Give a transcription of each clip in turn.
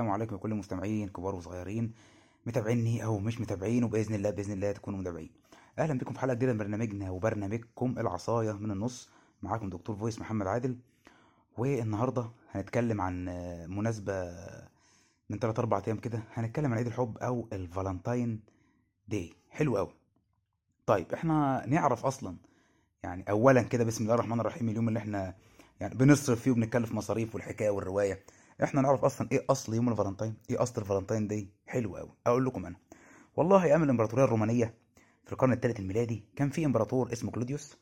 السلام عليكم لكل المستمعين كبار وصغيرين متابعيني أو مش متابعين وبإذن الله بإذن الله تكونوا متابعين. أهلا بكم في حلقة جديدة من برنامجنا وبرنامجكم العصاية من النص. معاكم دكتور فويس محمد عادل. والنهاردة هنتكلم عن مناسبة من 3 4 أيام كده هنتكلم عن عيد الحب أو ال Valentine Day. حلو قوي طيب إحنا نعرف أصلا يعني اولا كده بسم الله الرحمن الرحيم اليوم اللي إحنا يعني بنصرف فيه وبنتكلف مصاريف والحكاية والرواية. إحنا نعرف أصلا إيه أصل يوم الفالنتين إيه أصل ال Valentine Day؟ حلو قوي أقول لكم أنا والله أيام الإمبراطورية الرومانية في القرن الثالث الميلادي كان في إمبراطور اسمه كلوديوس.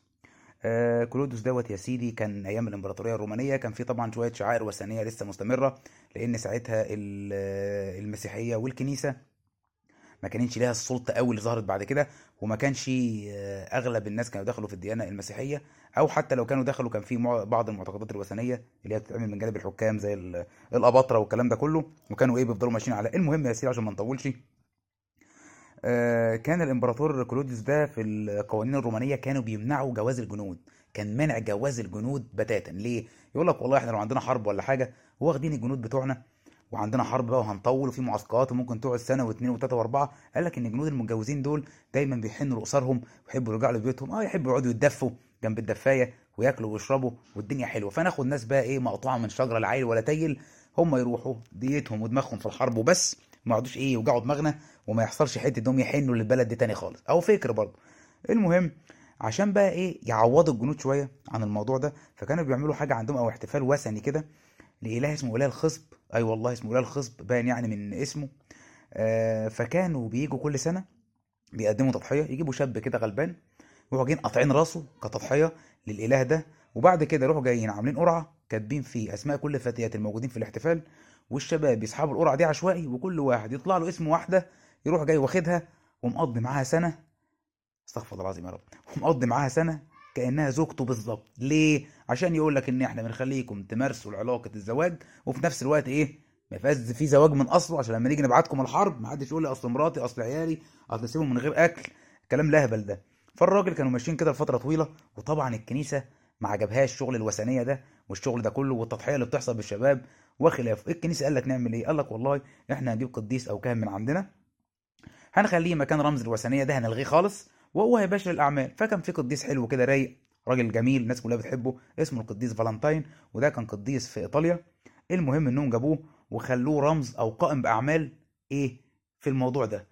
آه كلوديوس دوت يا سيدي كان أيام الإمبراطورية الرومانية كان في طبعا شوية شعائر وثنية لسه مستمرة لأن ساعتها آه، المسيحية والكنيسة ما كانتش ليها السلطة قوي اللي ظهرت بعد كده وما كانش آه، أغلب الناس كانوا دخلوا في الديانة المسيحية أو حتى لو كانوا دخلوا كان في بعض المعتقدات الوثنية اللي هي بتتعمل من جانب الحكام زي ال- الأباطرة والكلام ده كله وكانوا إيه بيفضلوا ماشيين على. المهم يا سيدي عشان ما نطولش آه، كان الإمبراطور كلوديوس ده في القوانين الرومانية كانوا بيمنعوا جواز الجنود كان منع جواز الجنود بتاتا. ليه؟ يقول لك والله إحنا لو عندنا حرب ولا حاجة واخدين الجنود بتوعنا وعندنا حرب بقى وهنطول وفي معسكرات وممكن تقعد سنة واثنين وثلاثة وأربعة. قال لك إن الجنود المتجوزين دول دايما بيحنوا لأسرهم ويحبوا يرجعوا لبيوتهم. آه يحبوا يقعدوا يتدفوا جنب الدفاية وياكلوا ويشربوا والدنيا حلوة. فناخد ناس بقى إيه مقطوعة من شجرة لا عيل ولا تيل هم يروحوا ديتهم ودماغهم في الحرب وبس. ما يقعدوش إيه يوجعوا دماغنا وما يحصلش حتة إنهم يحنوا للبلد دي تاني خالص. أو فكر برضه. المهم عشان بقى إيه يعوضوا الجنود شوية عن الموضوع ده فكانوا بيعملوا حاجة عندهم أو احتفال وثني كده لإله اسمه إله الخصب. أي أيوة والله اسمه اله الخصب باين يعني من اسمه. آه فكانوا بيجوا كل سنة بيقدموا تضحية يجيبوا شاب كده غلبان يروحوا جايين قاطعين راسه كتضحية للإله ده. وبعد كده يروحوا جايين عاملين قرعة كاتبين فيه أسماء كل الفتيات الموجودين في الاحتفال. والشباب يسحبوا القرعة دي عشوائي وكل واحد يطلع له اسم واحدة يروح جاي واخدها ومقضي معاها سنة. استغفر الله العظيم يا رب. ومقضي معاها سنة كأنها زوجته بالظبط. ليه؟ عشان يقول لك إن إحنا بنخليكم تمارسوا علاقه الزواج وفي نفس الوقت إيه ما يبقاش في زواج من أصله عشان لما نيجي نبعتكم الحرب ما حدش يقول لي أصل مراتي أصل عيالي أصل سيبهم من غير أكل كلام لهبل ده. فالراجل كانوا ماشيين كده لفترة طويلة وطبعا الكنيسة ما عجبهاش الشغل الوثنية ده والشغل ده كله والتضحية اللي بتحصل بالشباب وخلافه الكنيسة قال لك نعمل إيه؟ قال لك والله إحنا هنجيب قديس أو كاهن من عندنا هنخليه مكان رمز الوثنية ده هنلغيه خالص وهو هيباشر الأعمال. فكان في قديس حلو كده رايق راجل جميل الناس كلها بتحبه اسمه القديس فالنتين وده كان قديس في إيطاليا. المهم إنهم جابوه وخلوه رمز أو قائم بأعمال إيه في الموضوع ده.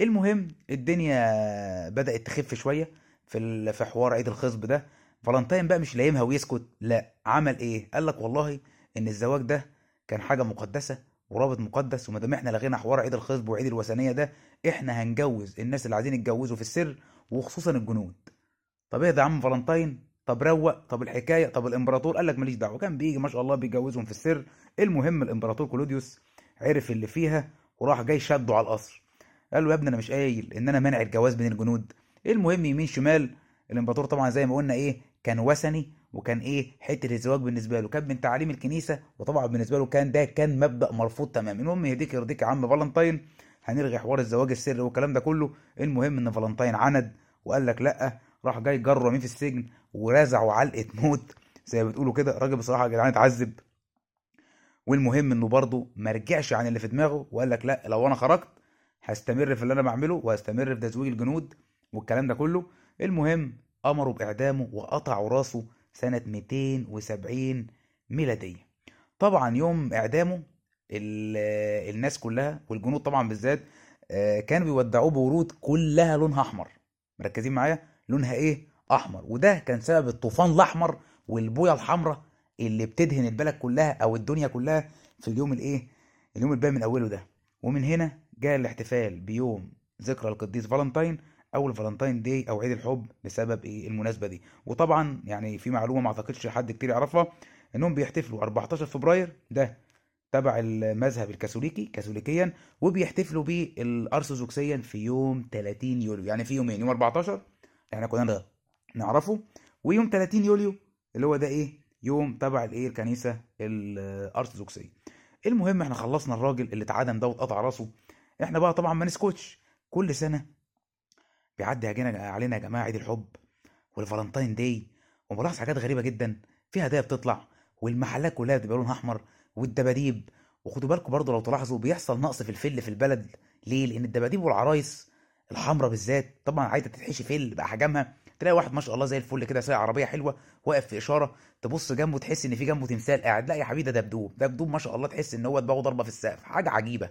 المهم الدنيا بدأت تخف شوية في في حوار عيد الخصب ده. فالنتين بقى مش لايمها ويسكت لا عمل إيه؟ قال لك والله إن الزواج ده كان حاجة مقدسة ورابط مقدس وما دام إحنا لغينا حوار عيد الخصب وعيد الوثنية ده إحنا هنجوز الناس اللي عايزين يتجوزوا في السر وخصوصا الجنود. طب ده يا عم فالنتين طب روق طب الحكاية طب الإمبراطور؟ قال لك ماليش دعوة. كان بيجي ما شاء الله بيجوزهم في السر. المهم الإمبراطور كلوديوس عرف اللي فيها وراح جاي شده على القصر. قال له يا ابني أنا مش قايل إن أنا مانع الجواز بين الجنود. المهم يمين شمال الإمبراطور طبعا زي ما قلنا إيه كان وثني وكان إيه حتة الزواج بالنسبة له. كان من تعاليم الكنيسة وطبعا بالنسبة له كان ده كان مبدأ مرفوض تماما. المهم يهديك يرضيك يا عم فالنتين هنلغي حوار الزواج السري والكلام ده كله. المهم إن فالنتين عند وقال لك لأ راح جاي جره مين في السجن ورزعه علقه موت زي ما بتقولوا كده. الراجل بصراحة يا جدعان اتعذب. والمهم انه برضه ما رجعش عن اللي في دماغه وقال لك لا لو أنا خرجت هستمر في اللي أنا بعمله وهستمر في تزويج الجنود والكلام ده كله. المهم امروا بإعدامه وقطعوا راسه سنة 270 ميلادية. طبعا يوم إعدامه ال- الناس كلها والجنود طبعا بالذات آه، كانوا بيودعوه بورود كلها لونها أحمر. مركزين معايا؟ لونها إيه؟ أحمر. وده كان سبب الطوفان الأحمر والبوية الحمراء اللي بتدهن البلد كلها أو الدنيا كلها في اليوم الإيه؟ اليوم الباين من أوله ده. ومن هنا جاء الاحتفال بيوم ذكرى القديس فالنتين أو ال Valentine Day أو عيد الحب بسبب إيه؟ المناسبة دي. وطبعا يعني في معلومة ما أعتقدش حد كتير يعرفها إنهم بيحتفلوا 14 فبراير ده تبع المذهب الكاثوليكي كاثوليكيا وبيحتفلوا بيه الارثوذكسيا في يوم 30 يوليو. يعني في يومين يوم 14 إحنا كنا نعرفه. ويوم 30 يوليو اللي هو ده إيه يوم تبع الايه الكنيسة الأرثوذكسية. المهم إحنا خلصنا الراجل اللي اتعدم ده واتقطع راسه. إحنا بقى طبعا ما نسكتش. كل سنة بيعدي علينا يا جماعة عيد الحب والفالنتين داي. وبلاحظ حاجات غريبة جدا. في هدايا بتطلع والمحلات كلها بتبقى لونها أحمر والدباديب. وخدوا بالكم برضه لو تلاحظوا بيحصل نقص في الفل في البلد. ليه؟ لأن الدباديب والعرايس الحمراء بالذات طبعا عايزة تتحشي فل باحجامها تلاقي واحد ما شاء الله زي الفل كده سايق عربية حلوة واقف في إشارة تبص جنبه تحس إن في جنبه تمثال قاعد لا يا حبيبي ده دبدوب دبدوب ما شاء الله تحس إن هو دماغه ضربه في السقف حاجة عجيبة.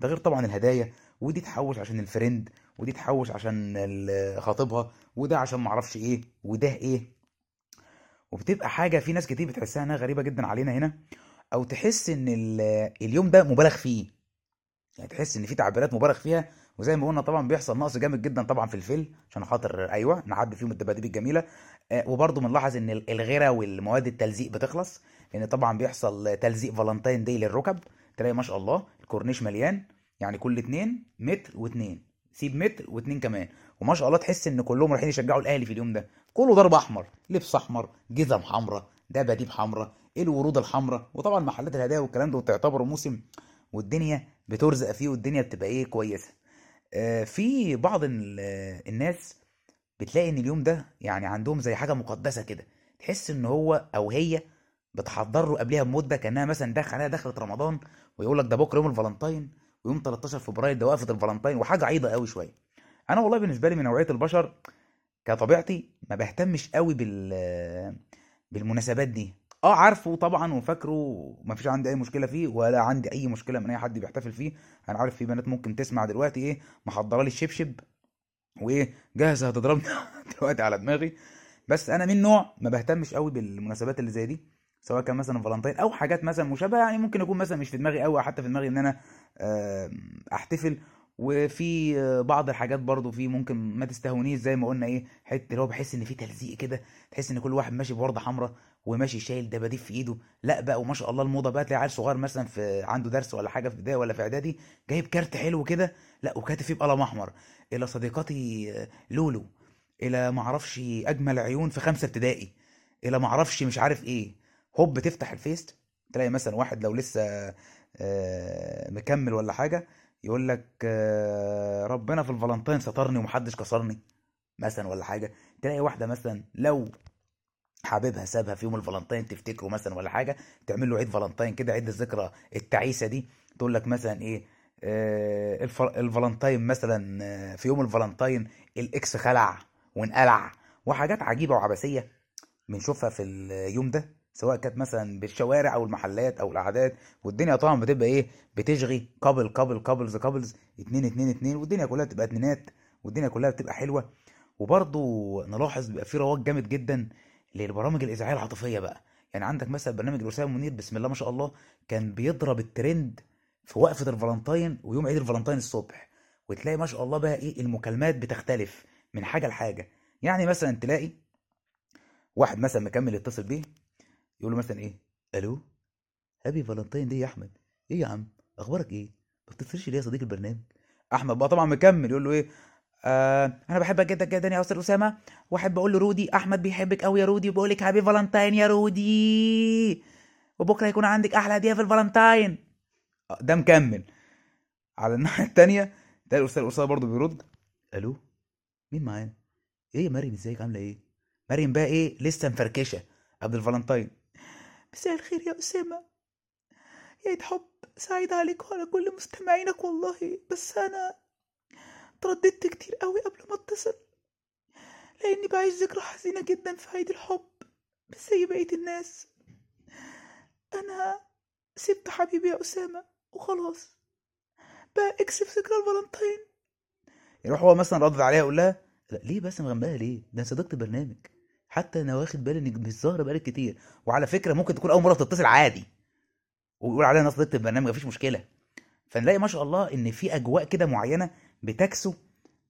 ده غير طبعا الهدايا ودي تحوش عشان ال friend ودي تحوش عشان ال- خطيبها وده عشان معرفش إيه وده إيه. وبتبقى حاجة في ناس كتير بتحسها إنها غريبة جدا علينا هنا أو تحس إن ال- اليوم ده مبالغ فيه. يعني تحس إن في تعبيرات مبالغ فيها وزي ما قلنا طبعا بيحصل نقص جامد جدا طبعا في الفيل عشان خاطر أيوه نعدي فيهم الدباديب الجميلة. آه، وبرضه بنلاحظ إن ال- الغرا والمواد التلزيق بتخلص لأن طبعا بيحصل تلزيق Valentine Day للركب. تلاقي ما شاء الله الكورنيش مليان يعني كل اتنين متر واتنين. سيب متر واتنين كمان. وما شاء الله تحس إن كلهم رايحين يشجعوا الأهلي في اليوم ده. كله ضرب أحمر لبس أحمر جزم حمراء دباديب حمراء الورود الحمراء وطبعا محلات الهدايا والكلام ده وتعتبره موسم والدنيا بترزق فيه والدنيا بتبقى إيه كويسة. في بعض ال- آه، الناس بتلاقي إن اليوم ده يعني عندهم زي حاجة مقدسة كده تحس إن هو أو هي بتحضر له قبلها بمدة كأنها مثلا داخل دخلة رمضان ويقول لك ده بكرة يوم الفالنتاين ويوم 13 فبراير ده وقفة الفالنتاين وحاجة عيضة قوي شوية. أنا والله بالنسبة لي من نوعية البشر كطبيعتي ما بهتمش قوي بال بالمناسبات دي. آه عارفه طبعا وفاكره ما فيش عندي أي مشكلة فيه ولا عندي أي مشكلة من أي حد بيحتفل فيه. أنا عارف في بنات ممكن تسمع دلوقتي إيه محضرة لي الشبشب وإيه جاهزة هتضربني دلوقتي على دماغي. بس أنا من نوع ما بهتمش قوي بالمناسبات اللي زي دي سواء كان مثلا فالنتين أو حاجات مثلا مشابهة يعني ممكن يكون مثلا مش في دماغي قوي حتى في دماغي إن أنا أحتفل. وفي بعض الحاجات برضو في ممكن ما تستهونيش زي ما قلنا إيه حتة اللي هو بحس إن في تلزيق كده تحس إن كل واحد ماشي بوردة حمراء وماشي شايل دباديب في إيده لأ بقى وما شاء الله الموضة بقى تلاقي عيل صغير مثلا في عنده درس ولا حاجة في بدايه ولا في إعدادي جايب كارت حلو كده لأ وكاتب فيه بقلم أحمر. إلى صديقتي لولو إلى ما أعرفش أجمل عيون في خمسة ابتدائي إلى ما أعرفش مش عارف إيه. هوب تفتح ال Face تلاقي مثلا واحد لو لسه آه، مكمل ولا حاجة يقول لك آه، ربنا في الفالنتين سترني ومحدش كسرني مثلا ولا حاجة. تلاقي واحدة مثلا لو حبيبها سابها في يوم الفالنتين تفتكره مثلا ولا حاجة تعمل له عيد فالنتين كده عيد الذكرى التعيسة دي. تقول لك مثلا إيه آه الف- الفالنتين مثلا آه، في يوم ال Valentine ال ex خلع وانقلع وحاجات عجيبة وعبثية بنشوفها في اليوم ده. سواء كانت مثلا بالشوارع أو المحلات أو القعدات والدنيا طبعا بتبقى إيه؟ بتشغي. couple couple couples couples اتنين اتنين اتنين والدنيا كلها بتبقى اتنينات والدنيا كلها بتبقى حلوة. وبرضه نلاحظ بيبقى في رواج جامد جدا للبرامج الإذاعية العاطفية بقى. يعني عندك مثلا برنامج أسامة منير بسم الله ما شاء الله كان بيضرب الترند في وقفة الفالنتين ويوم عيد الفالنتين الصبح. وتلاقي ما شاء الله بقى إيه؟ المكالمات بتختلف من حاجة لحاجة. يعني مثلا تلاقي واحد مثلا مكمل يتصل بيه يقول له مثلا إيه؟ ألو؟ happy Valentine Day يا أحمد. إيه يا عم؟ أخبارك إيه؟ ما بتتصلش ليه يا صديق البرنامج؟ أحمد بقى طبعا مكمل يقول له إيه؟ آه أنا بحبك جدا جدا يا أستاذ أسامة. واحب أقول لرودي أحمد بيحبك قوي يا رودي. وبقول لك happy Valentine يا رودي. وبكرة يكون عندك أحلى هدية في الفالنتين. آه، ده مكمل. على الناحية التانية ده الأستاذ أسامة برضه بيرد. ألو؟ مين معانا؟ إيه يا مريم؟ إزيك؟ عاملة إيه؟ مريم بقى إيه؟ لسه مفركشة. قبل الفالنتين. مساء الخير يا أسامة. عيد حب سعيد عليك وعلى كل مستمعينك والله. بس أنا ترددت كتير قوي قبل ما أتصل لأني بعيش ذكرى حزينة جدا في عيد الحب. بس زي بقية الناس. أنا سبت حبيبي يا أسامة وخلاص. بقى اكسب ذكرى الفالنتين. يروح هو مثلا ردد عليها يقول لها ليه بس؟ مغمبها ليه؟ ده أنا صديقة البرنامج حتى أنا واخد بالي انك مش ظاهرة بقالك كتير. وعلى فكرة ممكن تكون أول مرة تتصل عادي. ويقول عليها أنا صديقة البرنامج مفيش مشكلة. فنلاقي ما شاء الله إن في أجواء كده معينة بتكسو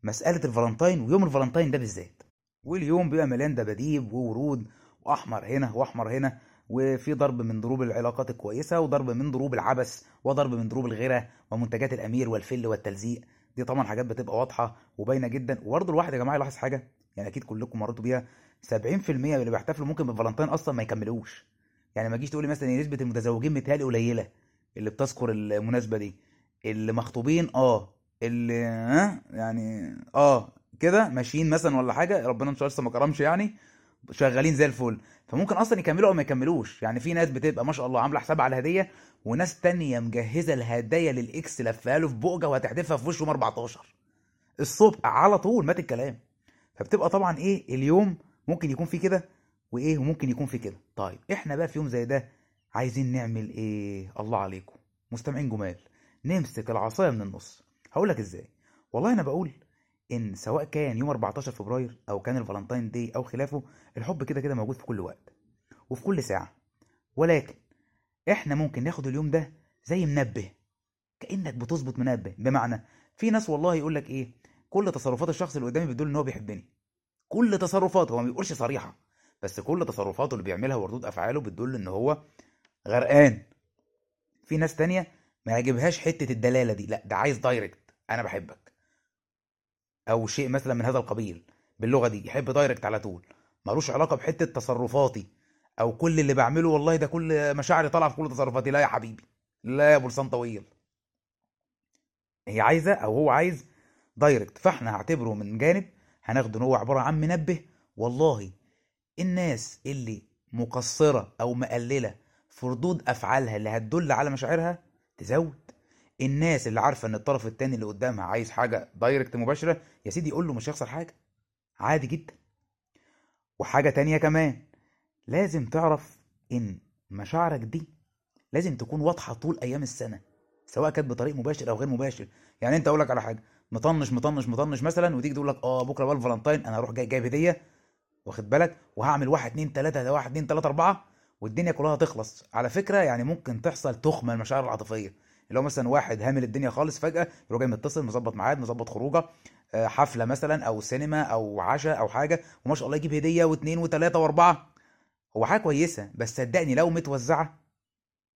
مسألة الفالنتين ويوم الفالنتين ده بالذات. واليوم بيبقى مليان دباديب وورود وأحمر هنا وأحمر هنا وفي ضرب من ضروب العلاقات الكويسة وضرب من ضروب العبث وضرب من ضروب الغيرة ومنتجات الأمير والفل والتلزيق. دي طبعا حاجات بتبقى واضحة وباينة جدا. وبرضه الواحد يا جماعة يلاحظ حاجة يعني أكيد كلكم مريتوا بيها. 70% من اللي بيحتفلوا ممكن بالفالنتين أصلا ما يكملوش. يعني ما تجيش تقولي مثلا إن نسبة المتزوجين متهيألي قليلة اللي بتذكر المناسبة دي. اللي مخطوبين آه. اللي ها يعني آه كده ماشيين مثلا ولا حاجة ربنا إن شاء الله ما كرمش يعني شغالين زي الفل. فممكن أصلا يكملوا أو ما يكملوش. يعني في ناس بتبقى ما شاء الله عاملة حساب على الهديه وناس تانية مجهزة الهدايا للإكس لفها له في بقجه وهتحدفها في وشه يوم 14 الصبح على طول مات الكلام. فبتبقى طبعا إيه اليوم ممكن يكون في كده؟ وإيه وممكن يكون في كده؟ طيب إحنا بقى في يوم زي ده عايزين نعمل إيه؟ الله عليكم. مستمعين جمال نمسك العصاية من النص. هقول لك إزاي. والله أنا بقول إن سواء كان يوم 14 فبراير أو كان الفالنتاين دي أو خلافه الحب كده كده موجود في كل وقت وفي كل ساعة. ولكن إحنا ممكن ناخد اليوم ده زي منبه كأنك بتظبط منبه. بمعنى في ناس والله يقول لك إيه كل تصرفات الشخص اللي قدامي بتدل إن هو بيحبني. كل تصرفاته هو ما بيقولش صريحة بس كل تصرفاته اللي بيعملها وردود أفعاله بتدل إن هو غرقان. في ناس تانية ما يعجبهاش حتة الدلالة دي لأ ده عايز direct أنا بحبك. أو شيء مثلا من هذا القبيل باللغة دي يحب direct على طول. ملوش علاقة بحتة تصرفاتي أو كل اللي بعمله والله ده كل مشاعري طالعة في كل تصرفاتي. لا يا حبيبي لا يا ابو لسان طويل. هي عايزة أو هو عايز direct فإحنا هعتبره من جانب هناخده إن هو عبارة عن منبه. والله الناس اللي مقصرة أو مقللة في ردود أفعالها اللي هتدل على مشاعرها تزود. الناس اللي عارفة إن الطرف التاني اللي قدامها عايز حاجة direct مباشرة يا سيدي يقول له مش هيخسر حاجة. عادي جدا. وحاجة تانية كمان لازم تعرف إن مشاعرك دي لازم تكون واضحة طول أيام السنة سواء كانت بطريق مباشر أو غير مباشر. يعني أنت أقول لك على حاجة مطنش مطنش مطنش مثلا وتيجي تقول لك آه بكرة بقى الفالنتاين أنا هروح جاي جايب هديه واخد بالك؟ وهعمل واحد اتنين تلاتة ده واحد اتنين تلاتة أربعة والدنيا كلها تخلص. على فكرة يعني ممكن تحصل تخمة المشاعر العاطفية. اللي هو مثلا واحد هامل الدنيا خالص فجأة يروح جاي متصل مظبط ميعاد مظبط خروجة آه، حفلة مثلا أو سينما أو عشاء أو حاجة وما شاء الله يجيب هدية واثنين وثلاثه وأربعة. هو حاجة كويسة بس صدقني لو متوزعة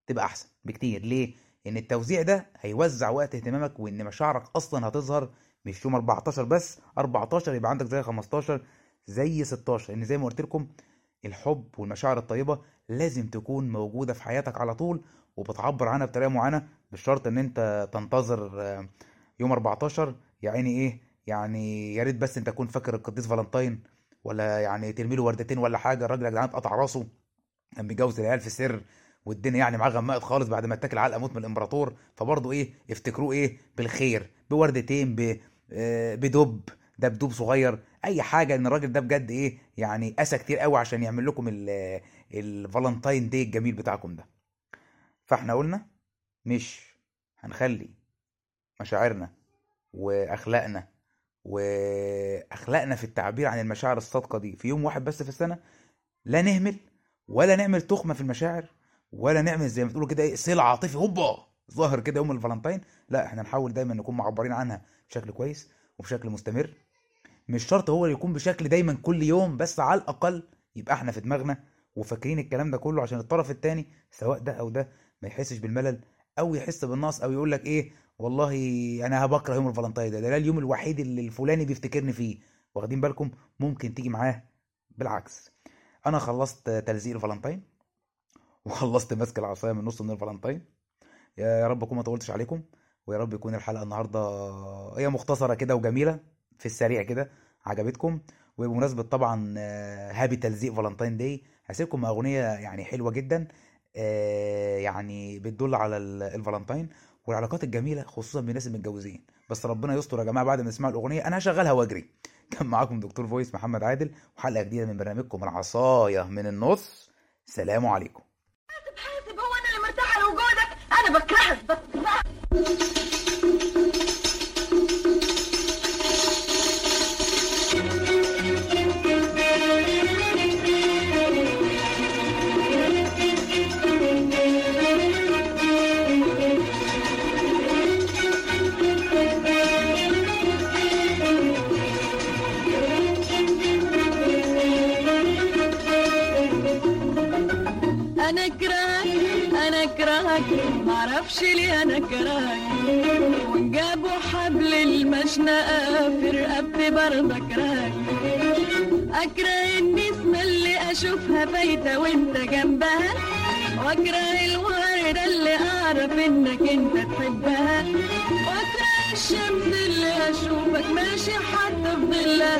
تبقى أحسن بكتير. ليه؟ إن التوزيع ده هيوزع وقت اهتمامك وإن مشاعرك أصلا هتظهر مش يوم 14 بس 14 يبقى عندك زي 15 زي 16 ان زي ما قلت لكم الحب والمشاعر الطيبة لازم تكون موجودة في حياتك على طول وبتعبر عنها بطريقة معينة. مش شرط إن أنت تنتظر آه، يوم 14 يعني إيه؟ يعني يا ريت بس أنت تكون فاكر القديس فالنتين ولا يعني ترمي له وردتين ولا حاجة. الراجل يا جدعان اتقطع راسه كان بيجوز العيال في سر. والدنيا يعني معاه غمقت خالص بعد ما اتاكل علقه موت من الامبراطور. فبرضه إيه افتكروه إيه بالخير بوردتين ب آه، بدب دبدوب صغير. اي حاجة ان الراجل ده بجد إيه يعني قسى كتير قوي عشان يعمل لكم ال- ال Valentine Day الجميل بتاعكم ده. فاحنا قلنا مش هنخلي مشاعرنا واخلاقنا واخلاقنا في التعبير عن المشاعر الصادقة دي في يوم واحد بس في السنة لا نهمل ولا نعمل تخمة في المشاعر. ولا نعمل زي ما بتقولوا كده إيه صلة عاطفي هوبا! ظاهر كده يوم الفالنتين لا إحنا نحاول دايما نكون معبرين عنها بشكل كويس وبشكل مستمر. مش شرط هو يكون بشكل دايما كل يوم بس على الأقل يبقى إحنا في دماغنا وفاكرين الكلام ده كله عشان الطرف التاني سواء ده أو ده ما يحسش بالملل أو يحس بالنقص أو يقول لك إيه والله أنا بكره يوم الفالنتين ده ده اليوم الوحيد اللي الفلاني بيفتكرني فيه. واخدين بالكم؟ ممكن تيجي معاه. بالعكس. أنا خلصت تلزيق الفالنتين وخلصت ماسك العصاية من نص من الفالنتين يا رب أكون ما طولتش عليكم ويا رب يكون الحلقة النهارده هي مختصرة كده وجميلة في السريع كده عجبتكم. وبمناسبة طبعا آه، happy تلزيق Valentine Day هسيبكم مع أغنية يعني حلوة جدا آه، يعني بتدل على ال- الفالنتين والعلاقات الجميلة خصوصا بالناس المتجوزين. بس ربنا يستر يا جماعة بعد ما نسمع الأغنية أنا هشغلها وأجري. كان معاكم دكتور فويس محمد عادل وحلقة جديدة من برنامجكم العصاية من النص. سلام عليكم. أنا اكرهك وان جابوا حبل المشنقة في رقبتي برضه اكرهك اكره النسمه اللي أشوفها فايتة وأنت جنبها. وأكره الورده اللي أعرف إنك أنت تحبها. وأكره الشمس اللي أشوفك ماشي حتى في ظلها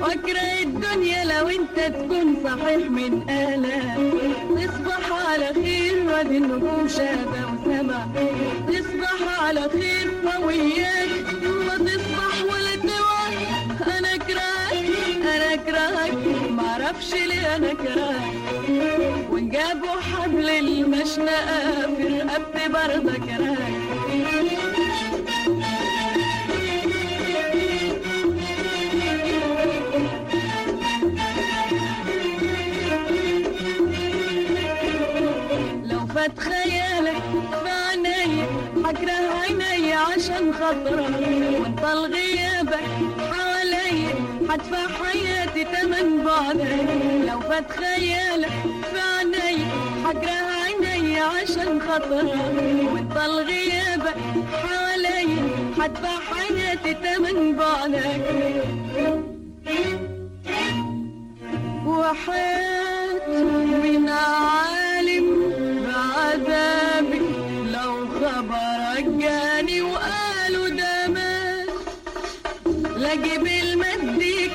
وأكره الدنيا لو أنت تكون صحيح من آلام تصبح على خير وادي النجوم شاهدة وسما تصبح على خير وياك ما تصبح ولا توعى أنا أكرهك أنا أكرهك معرفش ليه أنا أكرهك. وإن جابوا حبل المشنقة في رقبتي برضه كرهك في عينيا حكره عينيا عشان خاطرك. وانت لغيابك حواليا هدفع حياتي تمن بعدك لو في عينيا حكره عينيا عشان خاطرك. وانت لغيابك حواليا هدفع حياتي تمن بعدك وحياة من عالم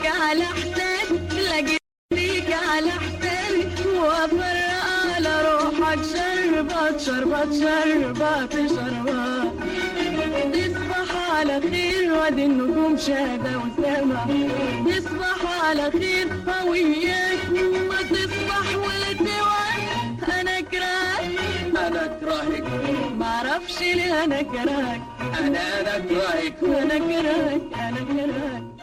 المديك على حساب لاجيب المديك على حسابي وافرق على روحك شربات شربات شربات شربات. تصبح على خير وادي النجوم شاهدة وسما تصبح على خير وياك ما تصبح ولا توعى أنا أكرهك أنا أكرهك. معرفش ليه أنا كرهك أنا أنا أكرهك أنا كرهك أنا كرهك